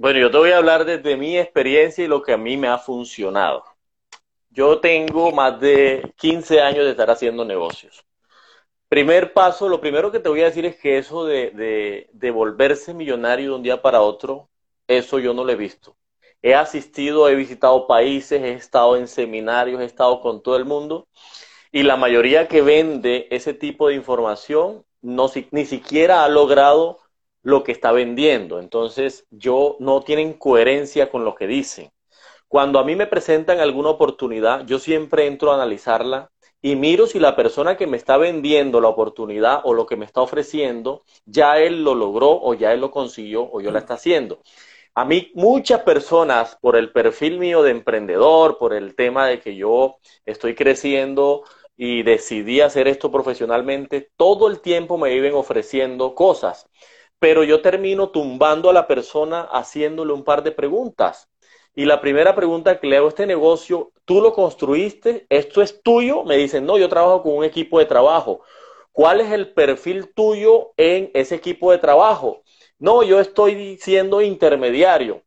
Bueno, yo te voy a hablar desde mi experiencia y lo que a mí me ha funcionado. Yo tengo más de 15 años de estar haciendo negocios. Primer paso, lo primero que te voy a decir es que eso de, de, volverse millonario de un día para otro, eso yo no lo he visto. He asistido, he visitado países, he estado en seminarios, he estado con todo el mundo y la mayoría que vende ese tipo de información no, ni siquiera ha logrado lo que está vendiendo. Entonces, yo no tienen coherencia con lo que dicen. Cuando a mí me presentan alguna oportunidad, yo siempre entro a analizarla y miro si la persona que me está vendiendo la oportunidad o lo que me está ofreciendo, ya él lo logró o ya él lo consiguió o yo la está haciendo. A mí muchas personas, por el perfil mío de emprendedor, por el tema de que yo estoy creciendo y decidí hacer esto profesionalmente, todo el tiempo me viven ofreciendo cosas pero yo termino tumbando a la persona haciéndole un par de preguntas. Y la primera pregunta que le hago a este negocio, ¿tú lo construiste? ¿Esto es tuyo? Me dicen, no, yo trabajo con un equipo de trabajo. ¿Cuál es el perfil tuyo en ese equipo de trabajo? No, yo estoy siendo intermediario.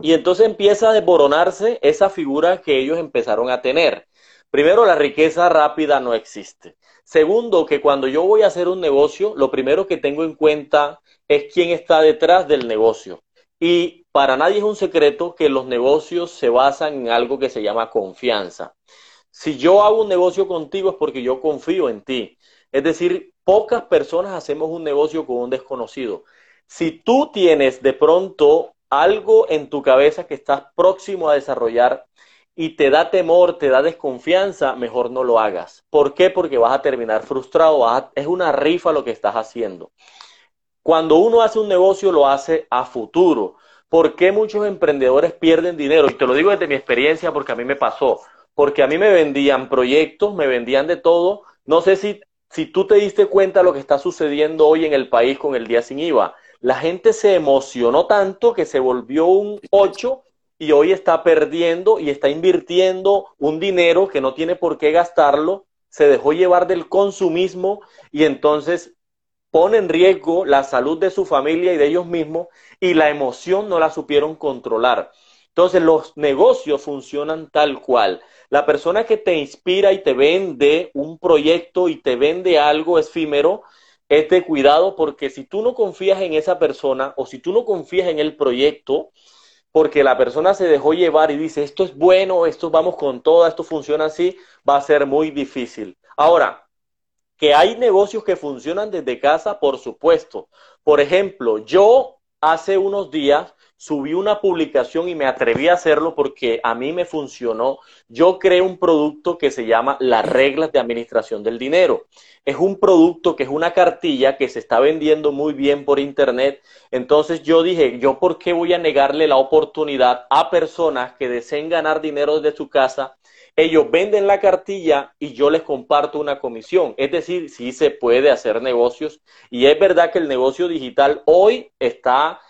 Y entonces empieza a desboronarse esa figura que ellos empezaron a tener. Primero, la riqueza rápida no existe. Segundo, que cuando yo voy a hacer un negocio, lo primero que tengo en cuenta es quién está detrás del negocio. Y para nadie es un secreto que los negocios se basan en algo que se llama confianza. Si yo hago un negocio contigo es porque yo confío en ti. Es decir, pocas personas hacemos un negocio con un desconocido. Si tú tienes de pronto algo en tu cabeza que estás próximo a desarrollar y te da temor, te da desconfianza, mejor no lo hagas. ¿Por qué? Porque vas a terminar frustrado, es una rifa lo que estás haciendo. Cuando uno hace un negocio, lo hace a futuro. ¿Por qué muchos emprendedores pierden dinero? Y te lo digo desde mi experiencia porque a mí me pasó. Porque a mí me vendían proyectos, me vendían de todo. No sé si, si tú te diste cuenta de lo que está sucediendo hoy en el país con el día sin IVA. La gente se emocionó tanto que se volvió un 8 y hoy está perdiendo y está invirtiendo un dinero que no tiene por qué gastarlo, se dejó llevar del consumismo y entonces pone en riesgo la salud de su familia y de ellos mismos y la emoción no la supieron controlar. Entonces los negocios funcionan tal cual. La persona que te inspira y te vende un proyecto y te vende algo efímero, es de cuidado porque si tú no confías en esa persona o si tú no confías en el proyecto, porque la persona se dejó llevar y dice, esto es bueno, esto vamos con todo, esto funciona así, va a ser muy difícil. Ahora, que hay negocios que funcionan desde casa, por supuesto. Por ejemplo, yo hace unos días subí una publicación y me atreví a hacerlo porque a mí me funcionó. Yo creé un producto que se llama Las reglas de administración del dinero. Es un producto que es una cartilla que se está vendiendo muy bien por internet. Entonces yo dije, ¿yo por qué voy a negarle la oportunidad a personas que deseen ganar dinero desde su casa ellos venden la cartilla y yo les comparto una comisión. Es decir, sí se puede hacer negocios y es verdad que el negocio digital hoy está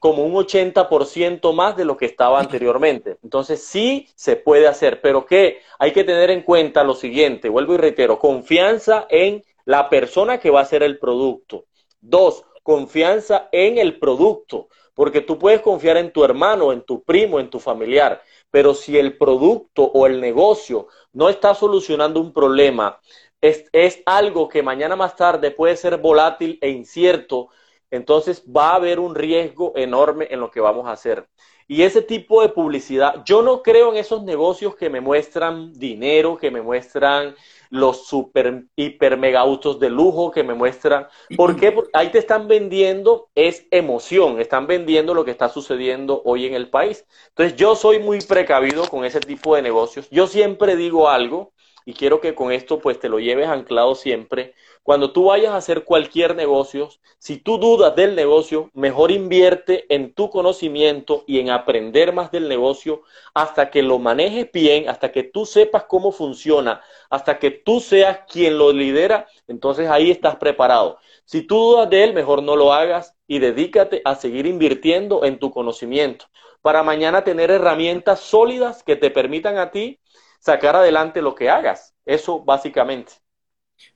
como un 80% más de lo que estaba anteriormente. Entonces sí se puede hacer, pero que hay que tener en cuenta lo siguiente, vuelvo y reitero, confianza en la persona que va a hacer el producto. Dos, confianza en el producto, porque tú puedes confiar en tu hermano, en tu primo, en tu familiar, pero si el producto o el negocio no está solucionando un problema, es, algo que mañana más tarde puede ser volátil e incierto, entonces va a haber un riesgo enorme en lo que vamos a hacer. Y ese tipo de publicidad, yo no creo en esos negocios que me muestran dinero, que me muestran los super, hiper, mega autos de lujo que me muestran. ¿Por qué? Porque ahí te están vendiendo, es emoción, están vendiendo lo que está sucediendo hoy en el país. Entonces yo soy muy precavido con ese tipo de negocios. Yo siempre digo algo y quiero que con esto pues te lo lleves anclado siempre. Cuando tú vayas a hacer cualquier negocio, si tú dudas del negocio, mejor invierte en tu conocimiento y en aprender más del negocio hasta que lo manejes bien, hasta que tú sepas cómo funciona, hasta que tú seas quien lo lidera, entonces ahí estás preparado. Si tú dudas de él, mejor no lo hagas y dedícate a seguir invirtiendo en tu conocimiento para mañana tener herramientas sólidas que te permitan a ti sacar adelante lo que hagas. Eso básicamente.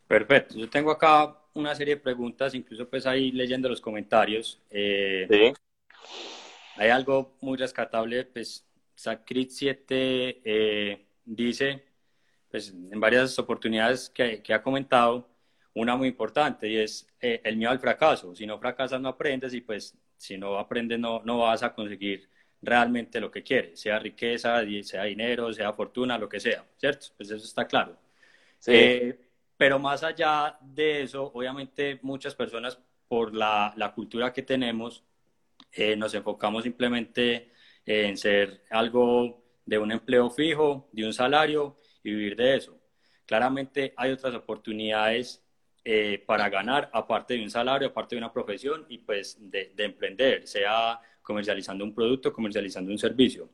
Perfecto. Yo tengo acá una serie de preguntas, incluso pues ahí leyendo los comentarios. Eh, sí. hay algo muy rescatable, pues Sacrit 7 eh, dice, pues en varias oportunidades que, que, ha comentado, una muy importante y es eh, el miedo al fracaso. Si no fracasas no aprendes y pues si no aprendes no, no vas a conseguir realmente lo que quieres, sea riqueza, sea dinero, sea fortuna, lo que sea, ¿cierto? Pues eso está claro. Sí. Eh, pero más allá de eso, obviamente muchas personas por la, la cultura que tenemos, eh, nos enfocamos simplemente en ser algo de un empleo fijo, de un salario y vivir de eso. Claramente hay otras oportunidades eh, para ganar, aparte de un salario, aparte de una profesión y pues de, de, emprender, sea comercializando un producto, comercializando un servicio.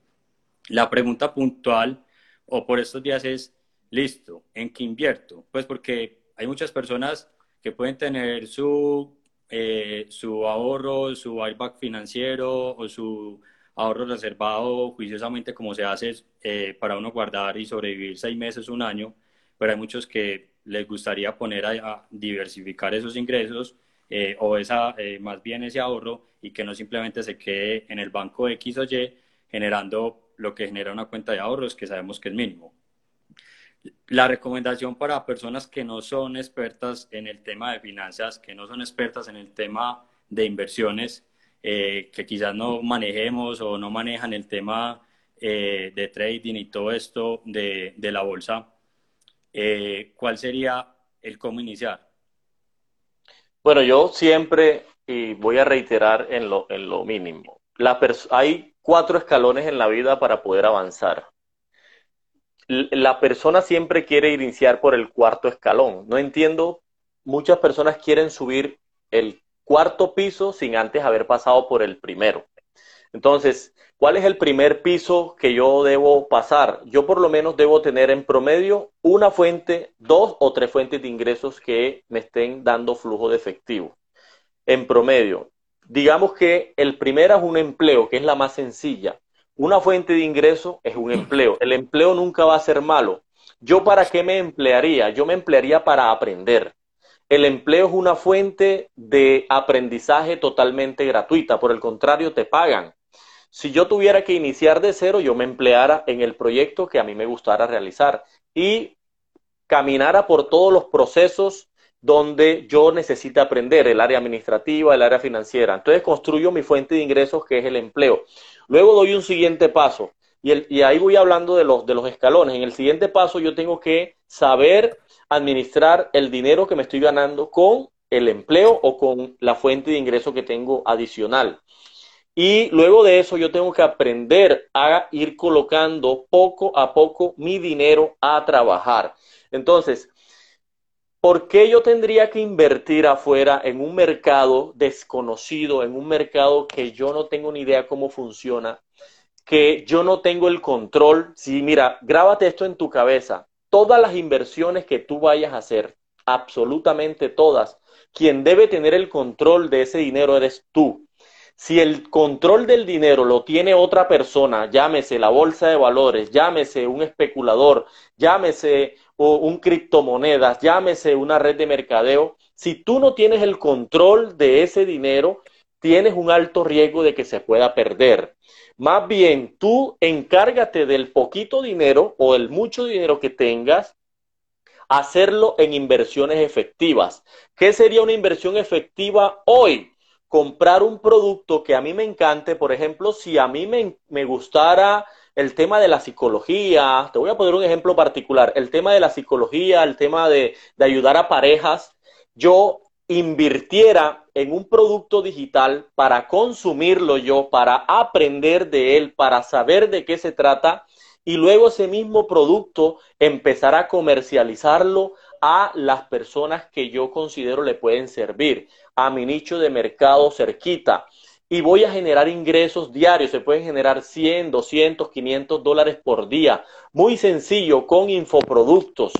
La pregunta puntual o por estos días es, listo, ¿en qué invierto? Pues porque hay muchas personas que pueden tener su, eh, su ahorro, su buyback financiero o su ahorro reservado juiciosamente como se hace eh, para uno guardar y sobrevivir seis meses, un año, pero hay muchos que les gustaría poner a, diversificar esos ingresos eh, o esa, más bien ese ahorro y que no simplemente se quede en el banco X o Y generando lo que genera una cuenta de ahorros que sabemos que es mínimo la recomendación para personas que no son expertas en el tema de finanzas, que no son expertas en el tema de inversiones, eh, que quizás no manejemos o no manejan el tema eh, de trading y todo esto de, de la bolsa, eh, ¿cuál sería el cómo iniciar? Bueno, yo siempre, y voy a reiterar en lo, en lo mínimo, la hay cuatro escalones en la vida para poder avanzar la persona siempre quiere iniciar por el cuarto escalón. No entiendo, muchas personas quieren subir el cuarto piso sin antes haber pasado por el primero. Entonces, ¿cuál es el primer piso que yo debo pasar? Yo por lo menos debo tener en promedio una fuente, dos o tres fuentes de ingresos que me estén dando flujo de efectivo. En promedio, digamos que el primero es un empleo, que es la más sencilla. Una fuente de ingreso es un empleo. El empleo nunca va a ser malo. ¿Yo para qué me emplearía? Yo me emplearía para aprender. El empleo es una fuente de aprendizaje totalmente gratuita. Por el contrario, te pagan. Si yo tuviera que iniciar de cero, yo me empleara en el proyecto que a mí me gustara realizar y caminara por todos los procesos donde yo necesite aprender, el área administrativa, el área financiera. Entonces construyo mi fuente de ingresos que es el empleo. Luego doy un siguiente paso y, ahí voy hablando de los, de los escalones. En el siguiente paso yo tengo que saber administrar el dinero que me estoy ganando con el empleo o con la fuente de ingreso que tengo adicional. Y luego de eso yo tengo que aprender a ir colocando poco a poco mi dinero a trabajar. Entonces, ¿por qué yo tendría que invertir afuera en un mercado desconocido, en un mercado que yo no tengo ni idea cómo funciona, que yo no tengo el control? Sí, mira, grábate esto en tu cabeza. Todas las inversiones que tú vayas a hacer, absolutamente todas, quien debe tener el control de ese dinero eres tú. Si el control del dinero lo tiene otra persona, llámese la bolsa de valores, llámese un especulador, llámese un criptomonedas, llámese una red de mercadeo, si tú no tienes el control de ese dinero, tienes un alto riesgo de que se pueda perder. Más bien, tú encárgate del poquito dinero o el mucho dinero que tengas, hacerlo en inversiones efectivas. ¿Qué sería una inversión efectiva hoy? Comprar un producto que a mí me encante, por ejemplo, si a mí me, me gustara el tema de la psicología, te voy a poner un ejemplo particular, el tema de la psicología, el tema de, de ayudar a parejas, yo invirtiera en un producto digital para consumirlo yo, para aprender de él, para saber de qué se trata y luego ese mismo producto empezar a comercializarlo a las personas que yo considero le pueden servir, a mi nicho de mercado cerquita y voy a generar ingresos diarios. Se pueden generar 100, 200, 500 dólares por día. Muy sencillo, con infoproductos.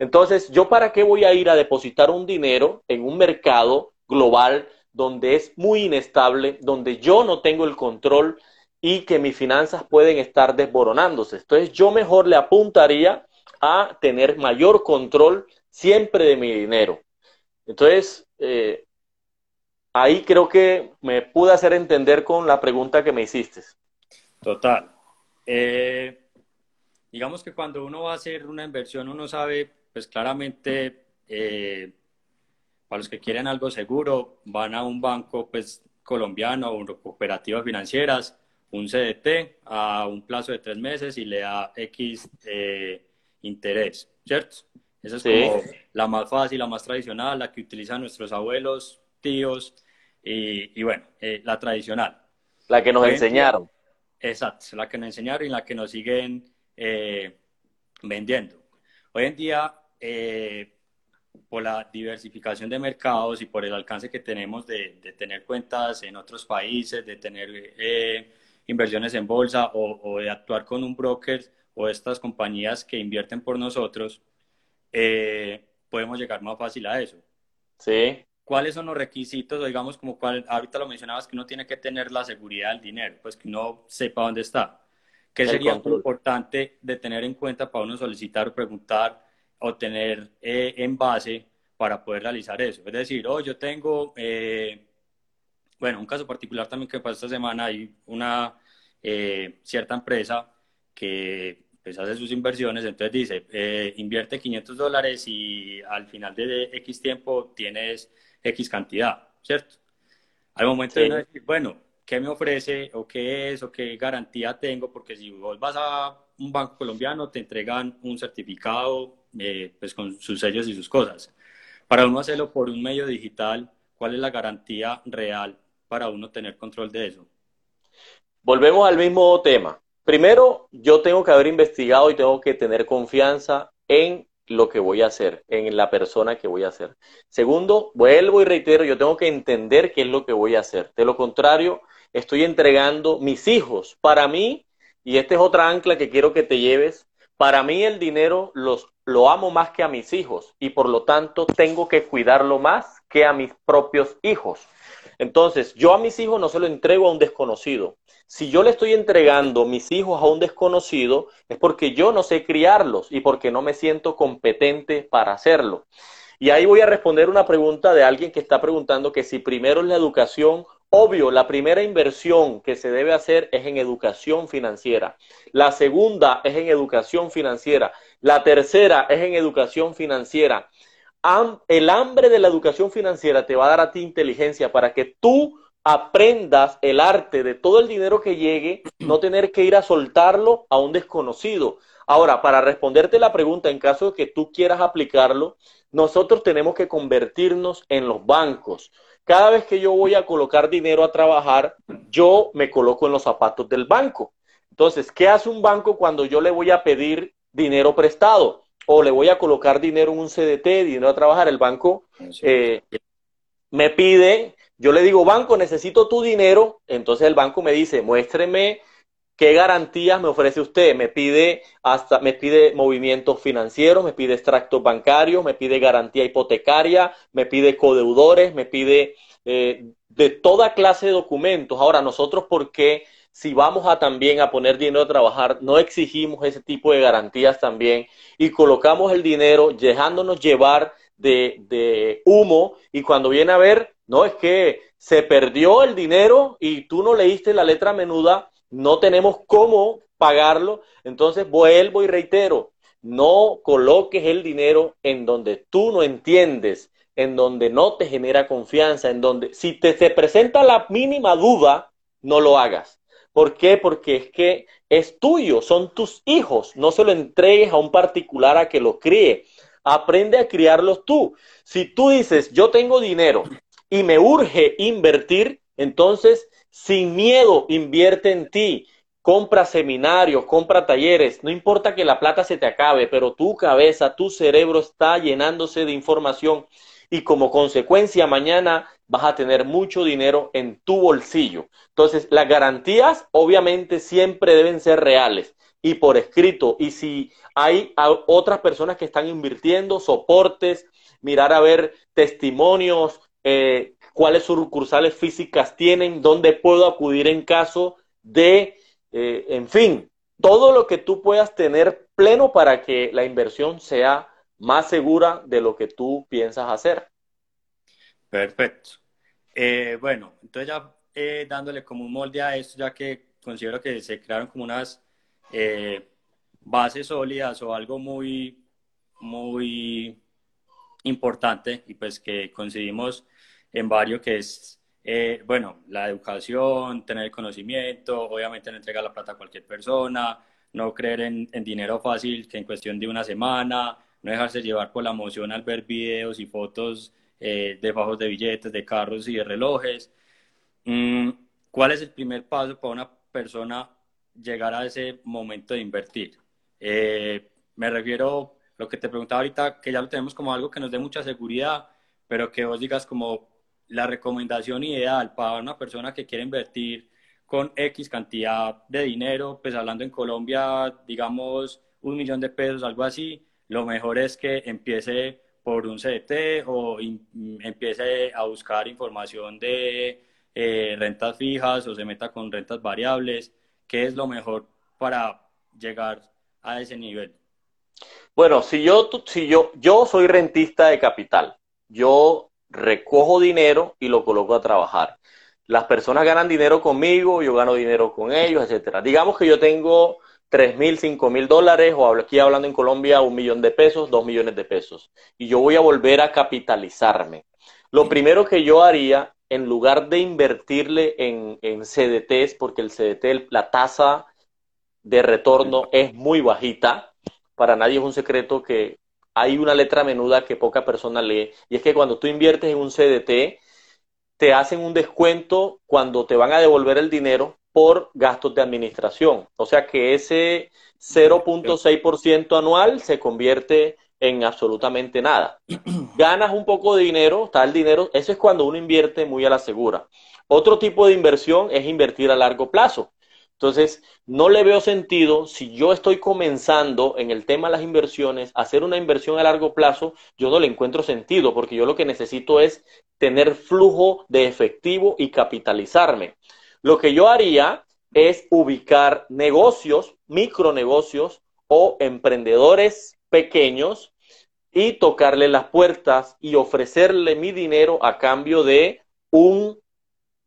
Entonces, ¿yo para qué voy a ir a depositar un dinero en un mercado global donde es muy inestable, donde yo no tengo el control y que mis finanzas pueden estar desboronándose? Entonces, yo mejor le apuntaría a tener mayor control siempre de mi dinero. Entonces, eh, ahí creo que me pude hacer entender con la pregunta que me hiciste. Total. Eh, digamos que cuando uno va a hacer una inversión, uno sabe, pues claramente, eh, para los que quieren algo seguro, van a un banco pues, colombiano o cooperativas financieras, un CDT a un plazo de tres meses y le da X eh, interés, ¿cierto? Esa es como la más fácil, la más tradicional, la que utilizan nuestros abuelos, tíos y, bueno, eh, la tradicional. La que nos enseñaron. exacto, la que nos enseñaron y la que nos siguen eh, vendiendo. Hoy en día, eh, por la diversificación de mercados y por el alcance que tenemos de, tener cuentas en otros países, de tener inversiones en bolsa o, o, de actuar con un broker o estas compañías que invierten por nosotros, podemos llegar más fácil a eso. Sí cuáles son los requisitos, digamos, como cuál, ahorita lo mencionabas, que uno tiene que tener la seguridad del dinero, pues que uno sepa dónde está. ¿Qué sería importante de tener en cuenta para uno solicitar o preguntar o tener eh, en base para poder realizar eso? Es decir, oh, yo tengo, eh, bueno, un caso particular también que pasó esta semana, hay una eh, cierta empresa que pues hace sus inversiones, entonces dice, invierte 500 dólares y al final de X tiempo tienes X cantidad, ¿cierto? Al momento de decir, bueno, ¿qué me ofrece o qué es o qué garantía tengo? Porque si vos vas a un banco colombiano, te entregan un certificado eh, pues con sus sellos y sus cosas. Para uno hacerlo por un medio digital, ¿cuál es la garantía real para uno tener control de eso? Volvemos al mismo tema. Primero, yo tengo que haber investigado y tengo que tener confianza en lo que voy a hacer, en la persona que voy a hacer. Segundo, vuelvo y reitero, yo tengo que entender qué es lo que voy a hacer. De lo contrario, estoy entregando mis hijos. Para mí, y esta es otra ancla que quiero que te lleves, para mí el dinero los, lo amo más que a mis hijos y por lo tanto tengo que cuidarlo más que a mis propios hijos. Entonces, yo a mis hijos no se lo entrego a un desconocido. Si yo le estoy entregando mis hijos a un desconocido, es porque yo no sé criarlos y porque no me siento competente para hacerlo. Y ahí voy a responder una pregunta de alguien que está preguntando que si primero es la educación, obvio, la primera inversión que se debe hacer es en educación financiera. La segunda es en educación financiera. La tercera es en educación financiera el hambre de la educación financiera te va a dar a ti inteligencia para que tú aprendas el arte de todo el dinero que llegue, no tener que ir a soltarlo a un desconocido. Ahora, para responderte la pregunta, en caso de que tú quieras aplicarlo, nosotros tenemos que convertirnos en los bancos. Cada vez que yo voy a colocar dinero a trabajar, yo me coloco en los zapatos del banco. Entonces, ¿qué hace un banco cuando yo le voy a pedir dinero prestado? O le voy a colocar dinero en un CDT, dinero a trabajar, el banco eh, me pide, yo le digo, banco, necesito tu dinero, entonces el banco me dice, muéstreme qué garantías me ofrece usted, me pide hasta, me pide movimientos financieros, me pide extractos bancarios, me pide garantía hipotecaria, me pide codeudores, me pide eh, de toda clase de documentos. Ahora, nosotros, ¿por qué? Si vamos a también a poner dinero a trabajar, no exigimos ese tipo de garantías también y colocamos el dinero dejándonos llevar de, humo y cuando viene a ver, no es que se perdió el dinero y tú no leíste la letra menuda, no tenemos cómo pagarlo, entonces vuelvo y reitero, no coloques el dinero en donde tú no entiendes, en donde no te genera confianza, en donde si te se presenta la mínima duda, no lo hagas. ¿Por qué? Porque es que es tuyo, son tus hijos. No se lo entregues a un particular a que lo críe. Aprende a criarlos tú. Si tú dices, yo tengo dinero y me urge invertir, entonces sin miedo invierte en ti. Compra seminarios, compra talleres, no importa que la plata se te acabe, pero tu cabeza, tu cerebro está llenándose de información y como consecuencia mañana vas a tener mucho dinero en tu bolsillo. Entonces, las garantías obviamente siempre deben ser reales y por escrito. Y si hay otras personas que están invirtiendo, soportes, mirar a ver testimonios, eh, cuáles sucursales físicas tienen, dónde puedo acudir en caso de, eh, en fin, todo lo que tú puedas tener pleno para que la inversión sea más segura de lo que tú piensas hacer. Perfecto. Eh, bueno, entonces ya eh, dándole como un molde a esto, ya que considero que se crearon como unas eh, bases sólidas o algo muy, muy importante y pues que coincidimos en varios que es, bueno, la educación, tener conocimiento, obviamente no entregar la plata a cualquier persona, no creer en, en dinero fácil que en cuestión de una semana, no dejarse llevar por la emoción al ver videos y fotos eh, de bajos de billetes, de carros y de relojes. Mm, ¿Cuál es el primer paso para una persona llegar a ese momento de invertir? Eh, me refiero a lo que te preguntaba ahorita, que ya lo tenemos como algo que nos dé mucha seguridad, pero que vos digas como la recomendación ideal para una persona que quiere invertir con X cantidad de dinero, pues hablando en Colombia, digamos, un millón de pesos, algo así, lo mejor es que empiece por un CDT o empiece a buscar información de eh, rentas fijas o se meta con rentas variables. ¿Qué es lo mejor para llegar a ese nivel? Bueno, si yo, si yo, yo soy rentista de capital, yo recojo dinero y lo coloco a trabajar. Las personas ganan dinero conmigo, yo gano dinero con ellos, etcétera. Digamos que yo tengo tres mil, cinco mil dólares, o aquí hablando en Colombia, un millón de pesos, dos millones de pesos. Y yo voy a volver a capitalizarme. Lo primero que yo haría, en lugar de invertirle en, en CDTs, porque el CDT, la tasa de retorno es muy bajita, para nadie es un secreto que hay una letra menuda que poca persona lee, y es que cuando tú inviertes en un CDT, te hacen un descuento cuando te van a devolver el dinero por gastos de administración. O sea que ese 0.6% anual se convierte en absolutamente nada. Ganas un poco de dinero, está el dinero, eso es cuando uno invierte muy a la segura. Otro tipo de inversión es invertir a largo plazo. Entonces, no le veo sentido si yo estoy comenzando en el tema de las inversiones, hacer una inversión a largo plazo, yo no le encuentro sentido porque yo lo que necesito es tener flujo de efectivo y capitalizarme. Lo que yo haría es ubicar negocios, micronegocios o emprendedores pequeños y tocarle las puertas y ofrecerle mi dinero a cambio de un,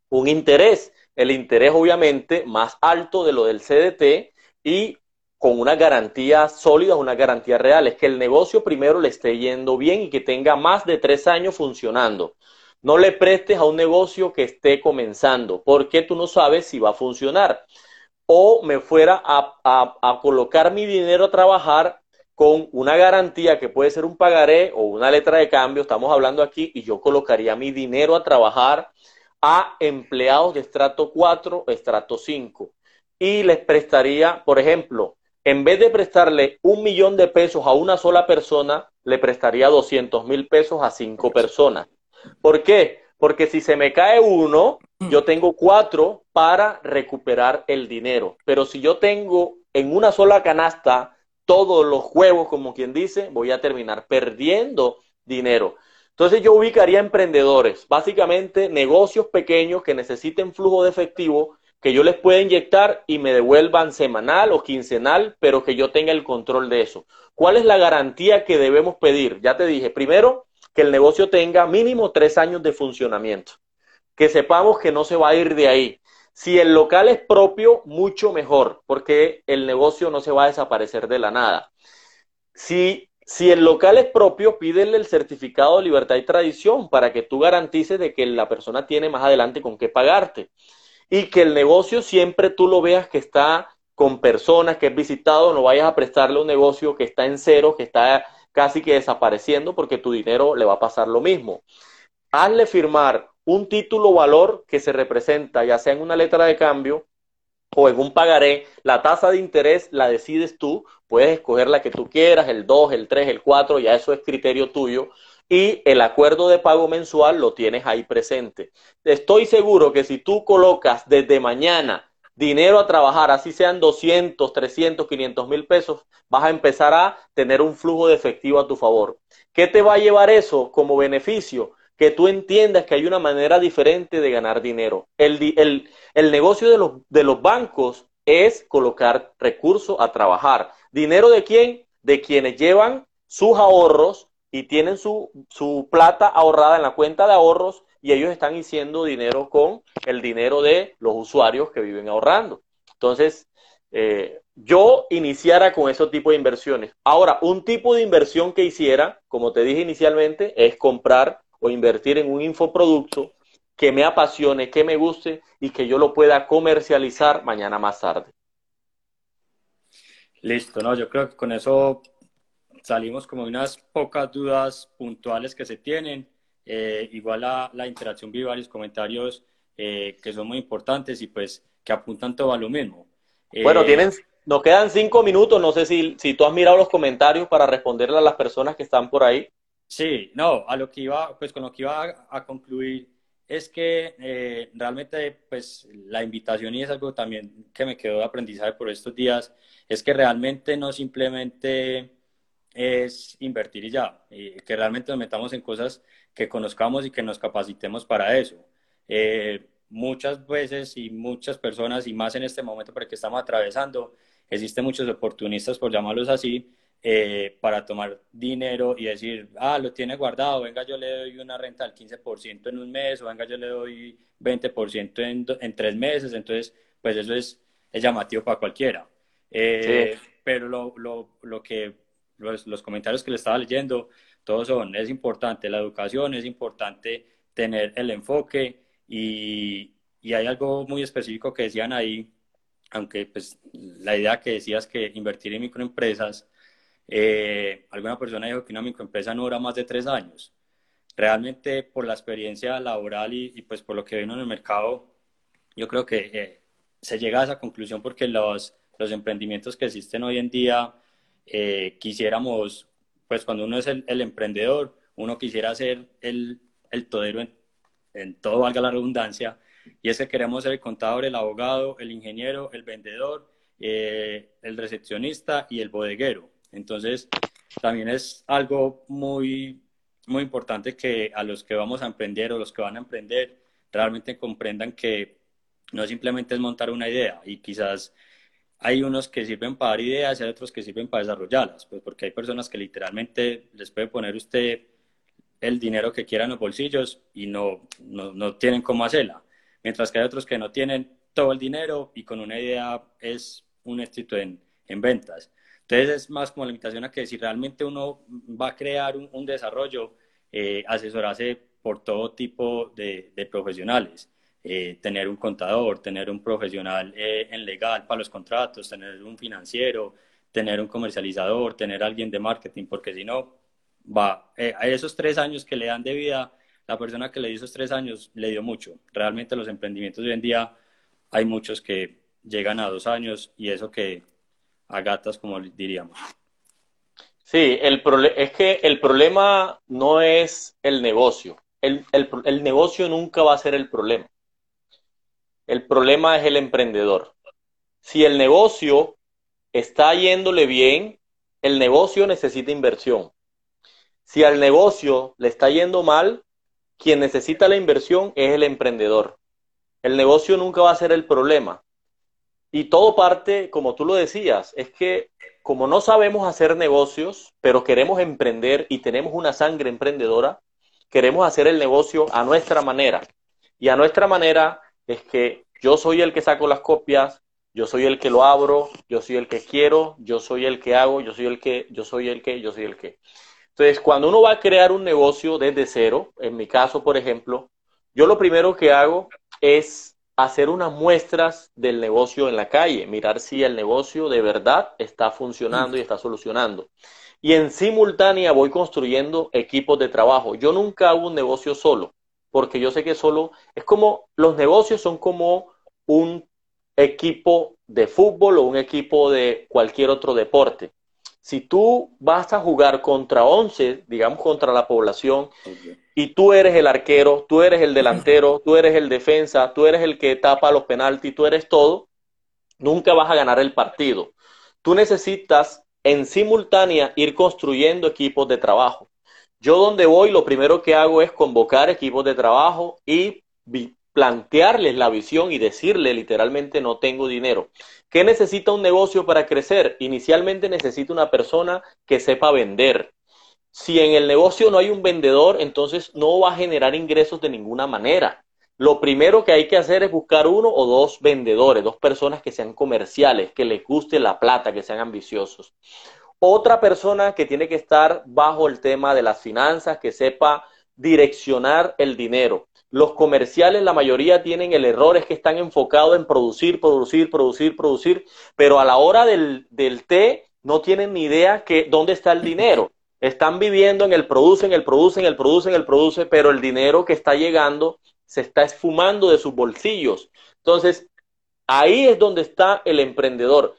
un interés. El interés obviamente más alto de lo del CDT y con una garantía sólida, una garantía real. Es que el negocio primero le esté yendo bien y que tenga más de tres años funcionando. No le prestes a un negocio que esté comenzando, porque tú no sabes si va a funcionar. O me fuera a, colocar mi dinero a trabajar con una garantía que puede ser un pagaré o una letra de cambio, estamos hablando aquí, y yo colocaría mi dinero a trabajar a empleados de estrato 4 o estrato 5. Y les prestaría, por ejemplo, en vez de prestarle un millón de pesos a una sola persona, le prestaría 200 mil pesos a cinco personas. ¿Por qué? Porque si se me cae uno, yo tengo cuatro para recuperar el dinero. Pero si yo tengo en una sola canasta todos los huevos, como quien dice, voy a terminar perdiendo dinero. Entonces yo ubicaría emprendedores, básicamente negocios pequeños que necesiten flujo de efectivo que yo les pueda inyectar y me devuelvan semanal o quincenal, pero que yo tenga el control de eso. ¿Cuál es la garantía que debemos pedir? Ya te dije, primero, que el negocio tenga mínimo tres años de funcionamiento, que sepamos que no se va a ir de ahí. Si el local es propio, mucho mejor, porque el negocio no se va a desaparecer de la nada. Si, si el local es propio, pídele el certificado de libertad y tradición para que tú garantices de que la persona tiene más adelante con qué pagarte. Y que el negocio siempre tú lo veas que está con personas, que es visitado, no vayas a prestarle un negocio que está en cero, que está casi que desapareciendo porque tu dinero le va a pasar lo mismo. Hazle firmar un título valor que se representa ya sea en una letra de cambio o en un pagaré. La tasa de interés la decides tú, puedes escoger la que tú quieras, el 2, el 3, el 4, ya eso es criterio tuyo. Y el acuerdo de pago mensual lo tienes ahí presente. Estoy seguro que si tú colocas desde mañana dinero a trabajar, así sean 200, 300, 500 mil pesos, vas a empezar a tener un flujo de efectivo a tu favor. ¿Qué te va a llevar eso como beneficio? Que tú entiendas que hay una manera diferente de ganar dinero. El, el negocio de los, de los bancos es colocar recursos a trabajar. ¿Dinero de quién? De quienes llevan sus ahorros y tienen su, su plata ahorrada en la cuenta de ahorros y ellos están haciendo dinero con el dinero de los usuarios que viven ahorrando. Entonces, eh, yo iniciara con ese tipo de inversiones. Ahora, un tipo de inversión que hiciera, como te dije inicialmente, es comprar o invertir en un infoproducto que me apasione, que me guste y que yo lo pueda comercializar mañana más tarde. Listo, no, yo creo que con eso salimos como unas pocas dudas puntuales que se tienen. Eh, igual la, la, interacción vi varios comentarios eh, que son muy importantes y pues que apuntan todo a lo mismo. bueno, eh, tienen, nos quedan cinco minutos, no sé si, si tú has mirado los comentarios para responderle a las personas que están por ahí. Sí, no, a lo que iba, pues con lo que iba a, a concluir es que realmente pues la invitación y es algo también que me quedó de aprendizaje por estos días, es que realmente no simplemente es invertir y ya, y que realmente nos metamos en cosas que conozcamos y que nos capacitemos para eso. Eh, muchas veces y muchas personas, y más en este momento por el que estamos atravesando, existen muchos oportunistas, por llamarlos así, eh, para tomar dinero y decir, ah, lo tiene guardado, venga, yo le doy una renta del 15% en un mes, o venga, yo le doy 20% en, en tres meses, entonces, pues eso es, es llamativo para cualquiera. Eh, pero lo, lo, lo que los, los, comentarios que le estaba leyendo, todos son, es importante la educación, es importante tener el enfoque y, y hay algo muy específico que decían ahí, aunque pues la idea que decías que invertir en microempresas, eh, alguna persona dijo que una microempresa no dura más de tres años. Realmente por la experiencia laboral y, y pues por lo que vino en el mercado, yo creo que eh, se llega a esa conclusión porque los, los emprendimientos que existen hoy en día, eh, quisiéramos, pues cuando uno es el, emprendedor, uno quisiera ser el, el todero en, todo, valga la redundancia, y es que queremos ser el contador, el abogado, el ingeniero, el vendedor, eh, el recepcionista y el bodeguero. Entonces, también es algo muy, muy importante que a los que vamos a emprender o los que van a emprender realmente comprendan que no simplemente es montar una idea y quizás hay unos que sirven para dar ideas y hay otros que sirven para desarrollarlas, pues porque hay personas que literalmente les puede poner usted el dinero que quiera en los bolsillos y no, no, no tienen cómo hacerla, mientras que hay otros que no tienen todo el dinero y con una idea es un éxito en, en ventas. Entonces es más como la invitación a que si realmente uno va a crear un, un desarrollo, eh, asesorarse por todo tipo de, de profesionales. Eh, tener un contador, tener un profesional eh, en legal para los contratos, tener un financiero, tener un comercializador, tener alguien de marketing, porque si no, va, eh, a esos tres años que le dan de vida, la persona que le dio esos tres años le dio mucho. Realmente los emprendimientos de hoy en día hay muchos que llegan a dos años y eso que a gatas, como diríamos. Sí, el es que el problema no es el negocio. el, el negocio nunca va a ser el problema. El problema es el emprendedor. Si el negocio está yéndole bien, el negocio necesita inversión. Si al negocio le está yendo mal, quien necesita la inversión es el emprendedor. El negocio nunca va a ser el problema. Y todo parte, como tú lo decías, es que como no sabemos hacer negocios, pero queremos emprender y tenemos una sangre emprendedora, queremos hacer el negocio a nuestra manera. Y a nuestra manera es que yo soy el que saco las copias, yo soy el que lo abro, yo soy el que quiero, yo soy el que hago, yo soy el que, yo soy el que, yo soy el que. Entonces, cuando uno va a crear un negocio desde cero, en mi caso, por ejemplo, yo lo primero que hago es hacer unas muestras del negocio en la calle, mirar si el negocio de verdad está funcionando y está solucionando. Y en simultánea voy construyendo equipos de trabajo. Yo nunca hago un negocio solo porque yo sé que solo es como los negocios son como un equipo de fútbol o un equipo de cualquier otro deporte. Si tú vas a jugar contra 11, digamos contra la población, y tú eres el arquero, tú eres el delantero, tú eres el defensa, tú eres el que tapa los penaltis, tú eres todo, nunca vas a ganar el partido. Tú necesitas en simultánea ir construyendo equipos de trabajo. Yo donde voy, lo primero que hago es convocar equipos de trabajo y plantearles la visión y decirle literalmente no tengo dinero. ¿Qué necesita un negocio para crecer? Inicialmente necesita una persona que sepa vender. si en el negocio no hay un vendedor, entonces no va a generar ingresos de ninguna manera. Lo primero que hay que hacer es buscar uno o dos vendedores, dos personas que sean comerciales, que les guste la plata, que sean ambiciosos. Otra persona que tiene que estar bajo el tema de las finanzas, que sepa direccionar el dinero. Los comerciales, la mayoría tienen el error, es que están enfocados en producir, producir, producir, producir, pero a la hora del, del té no tienen ni idea que dónde está el dinero. Están viviendo en el producen, el producen, el producen, el produce, pero el dinero que está llegando se está esfumando de sus bolsillos. Entonces, ahí es donde está el emprendedor.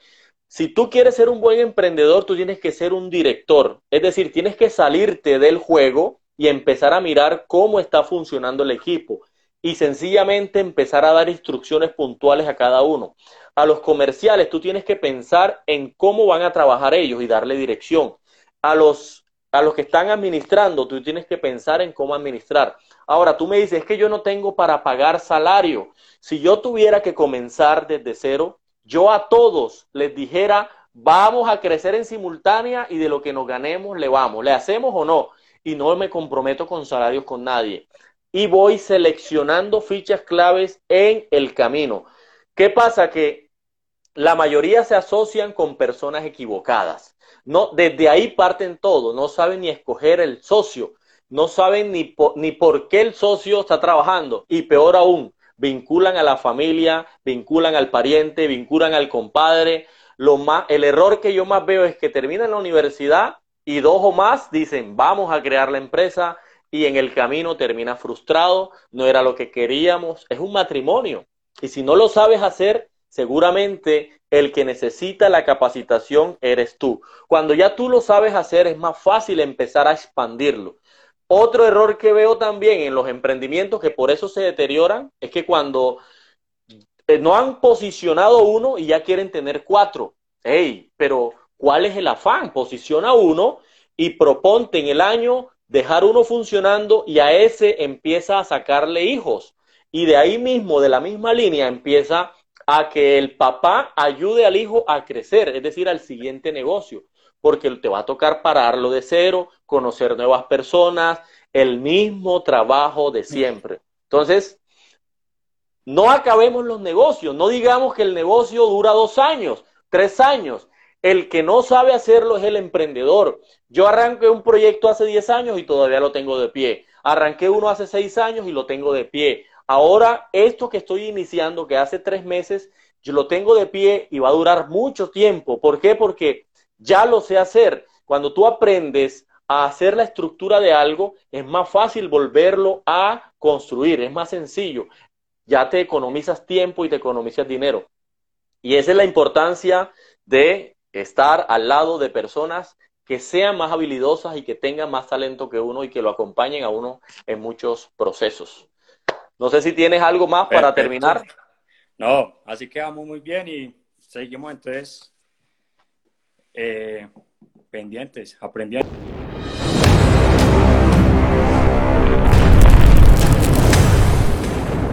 Si tú quieres ser un buen emprendedor, tú tienes que ser un director. Es decir, tienes que salirte del juego y empezar a mirar cómo está funcionando el equipo y sencillamente empezar a dar instrucciones puntuales a cada uno. A los comerciales, tú tienes que pensar en cómo van a trabajar ellos y darle dirección. A los, a los que están administrando, tú tienes que pensar en cómo administrar. Ahora, tú me dices, es que yo no tengo para pagar salario. Si yo tuviera que comenzar desde cero, yo a todos les dijera, vamos a crecer en simultánea y de lo que nos ganemos le vamos, le hacemos o no. Y no me comprometo con salarios con nadie. Y voy seleccionando fichas claves en el camino. ¿Qué pasa? Que la mayoría se asocian con personas equivocadas. No, desde ahí parten todo, no saben ni escoger el socio no saben ni, ni por qué el socio está trabajando y peor aún, vinculan a la familia, vinculan al pariente, vinculan al compadre. Lo más, el error que yo más veo es que terminan la universidad y dos o más dicen vamos a crear la empresa y en el camino termina frustrado, no era lo que queríamos, es un matrimonio. Y si no lo sabes hacer, seguramente el que necesita la capacitación eres tú. Cuando ya tú lo sabes hacer, es más fácil empezar a expandirlo. Otro error que veo también en los emprendimientos que por eso se deterioran es que cuando eh, no han posicionado uno y ya quieren tener cuatro. Hey, pero ¿cuál es el afán? Posiciona uno y proponte en el año dejar uno funcionando y a ese empieza a sacarle hijos. Y de ahí mismo, de la misma línea, empieza a que el papá ayude al hijo a crecer, es decir, al siguiente negocio porque te va a tocar pararlo de cero, conocer nuevas personas, el mismo trabajo de siempre. Entonces, no acabemos los negocios, no digamos que el negocio dura dos años, tres años. El que no sabe hacerlo es el emprendedor. Yo arranqué un proyecto hace diez años y todavía lo tengo de pie. Arranqué uno hace seis años y lo tengo de pie. Ahora, esto que estoy iniciando, que hace tres meses, yo lo tengo de pie y va a durar mucho tiempo. ¿Por qué? Porque ya lo sé hacer. Cuando tú aprendes a hacer la estructura de algo, es más fácil volverlo a construir, es más sencillo. Ya te economizas tiempo y te economizas dinero. Y esa es la importancia de estar al lado de personas que sean más habilidosas y que tengan más talento que uno y que lo acompañen a uno en muchos procesos. No sé si tienes algo más para terminar. No, así que vamos muy bien y seguimos entonces eh, pendientes, aprendiendo.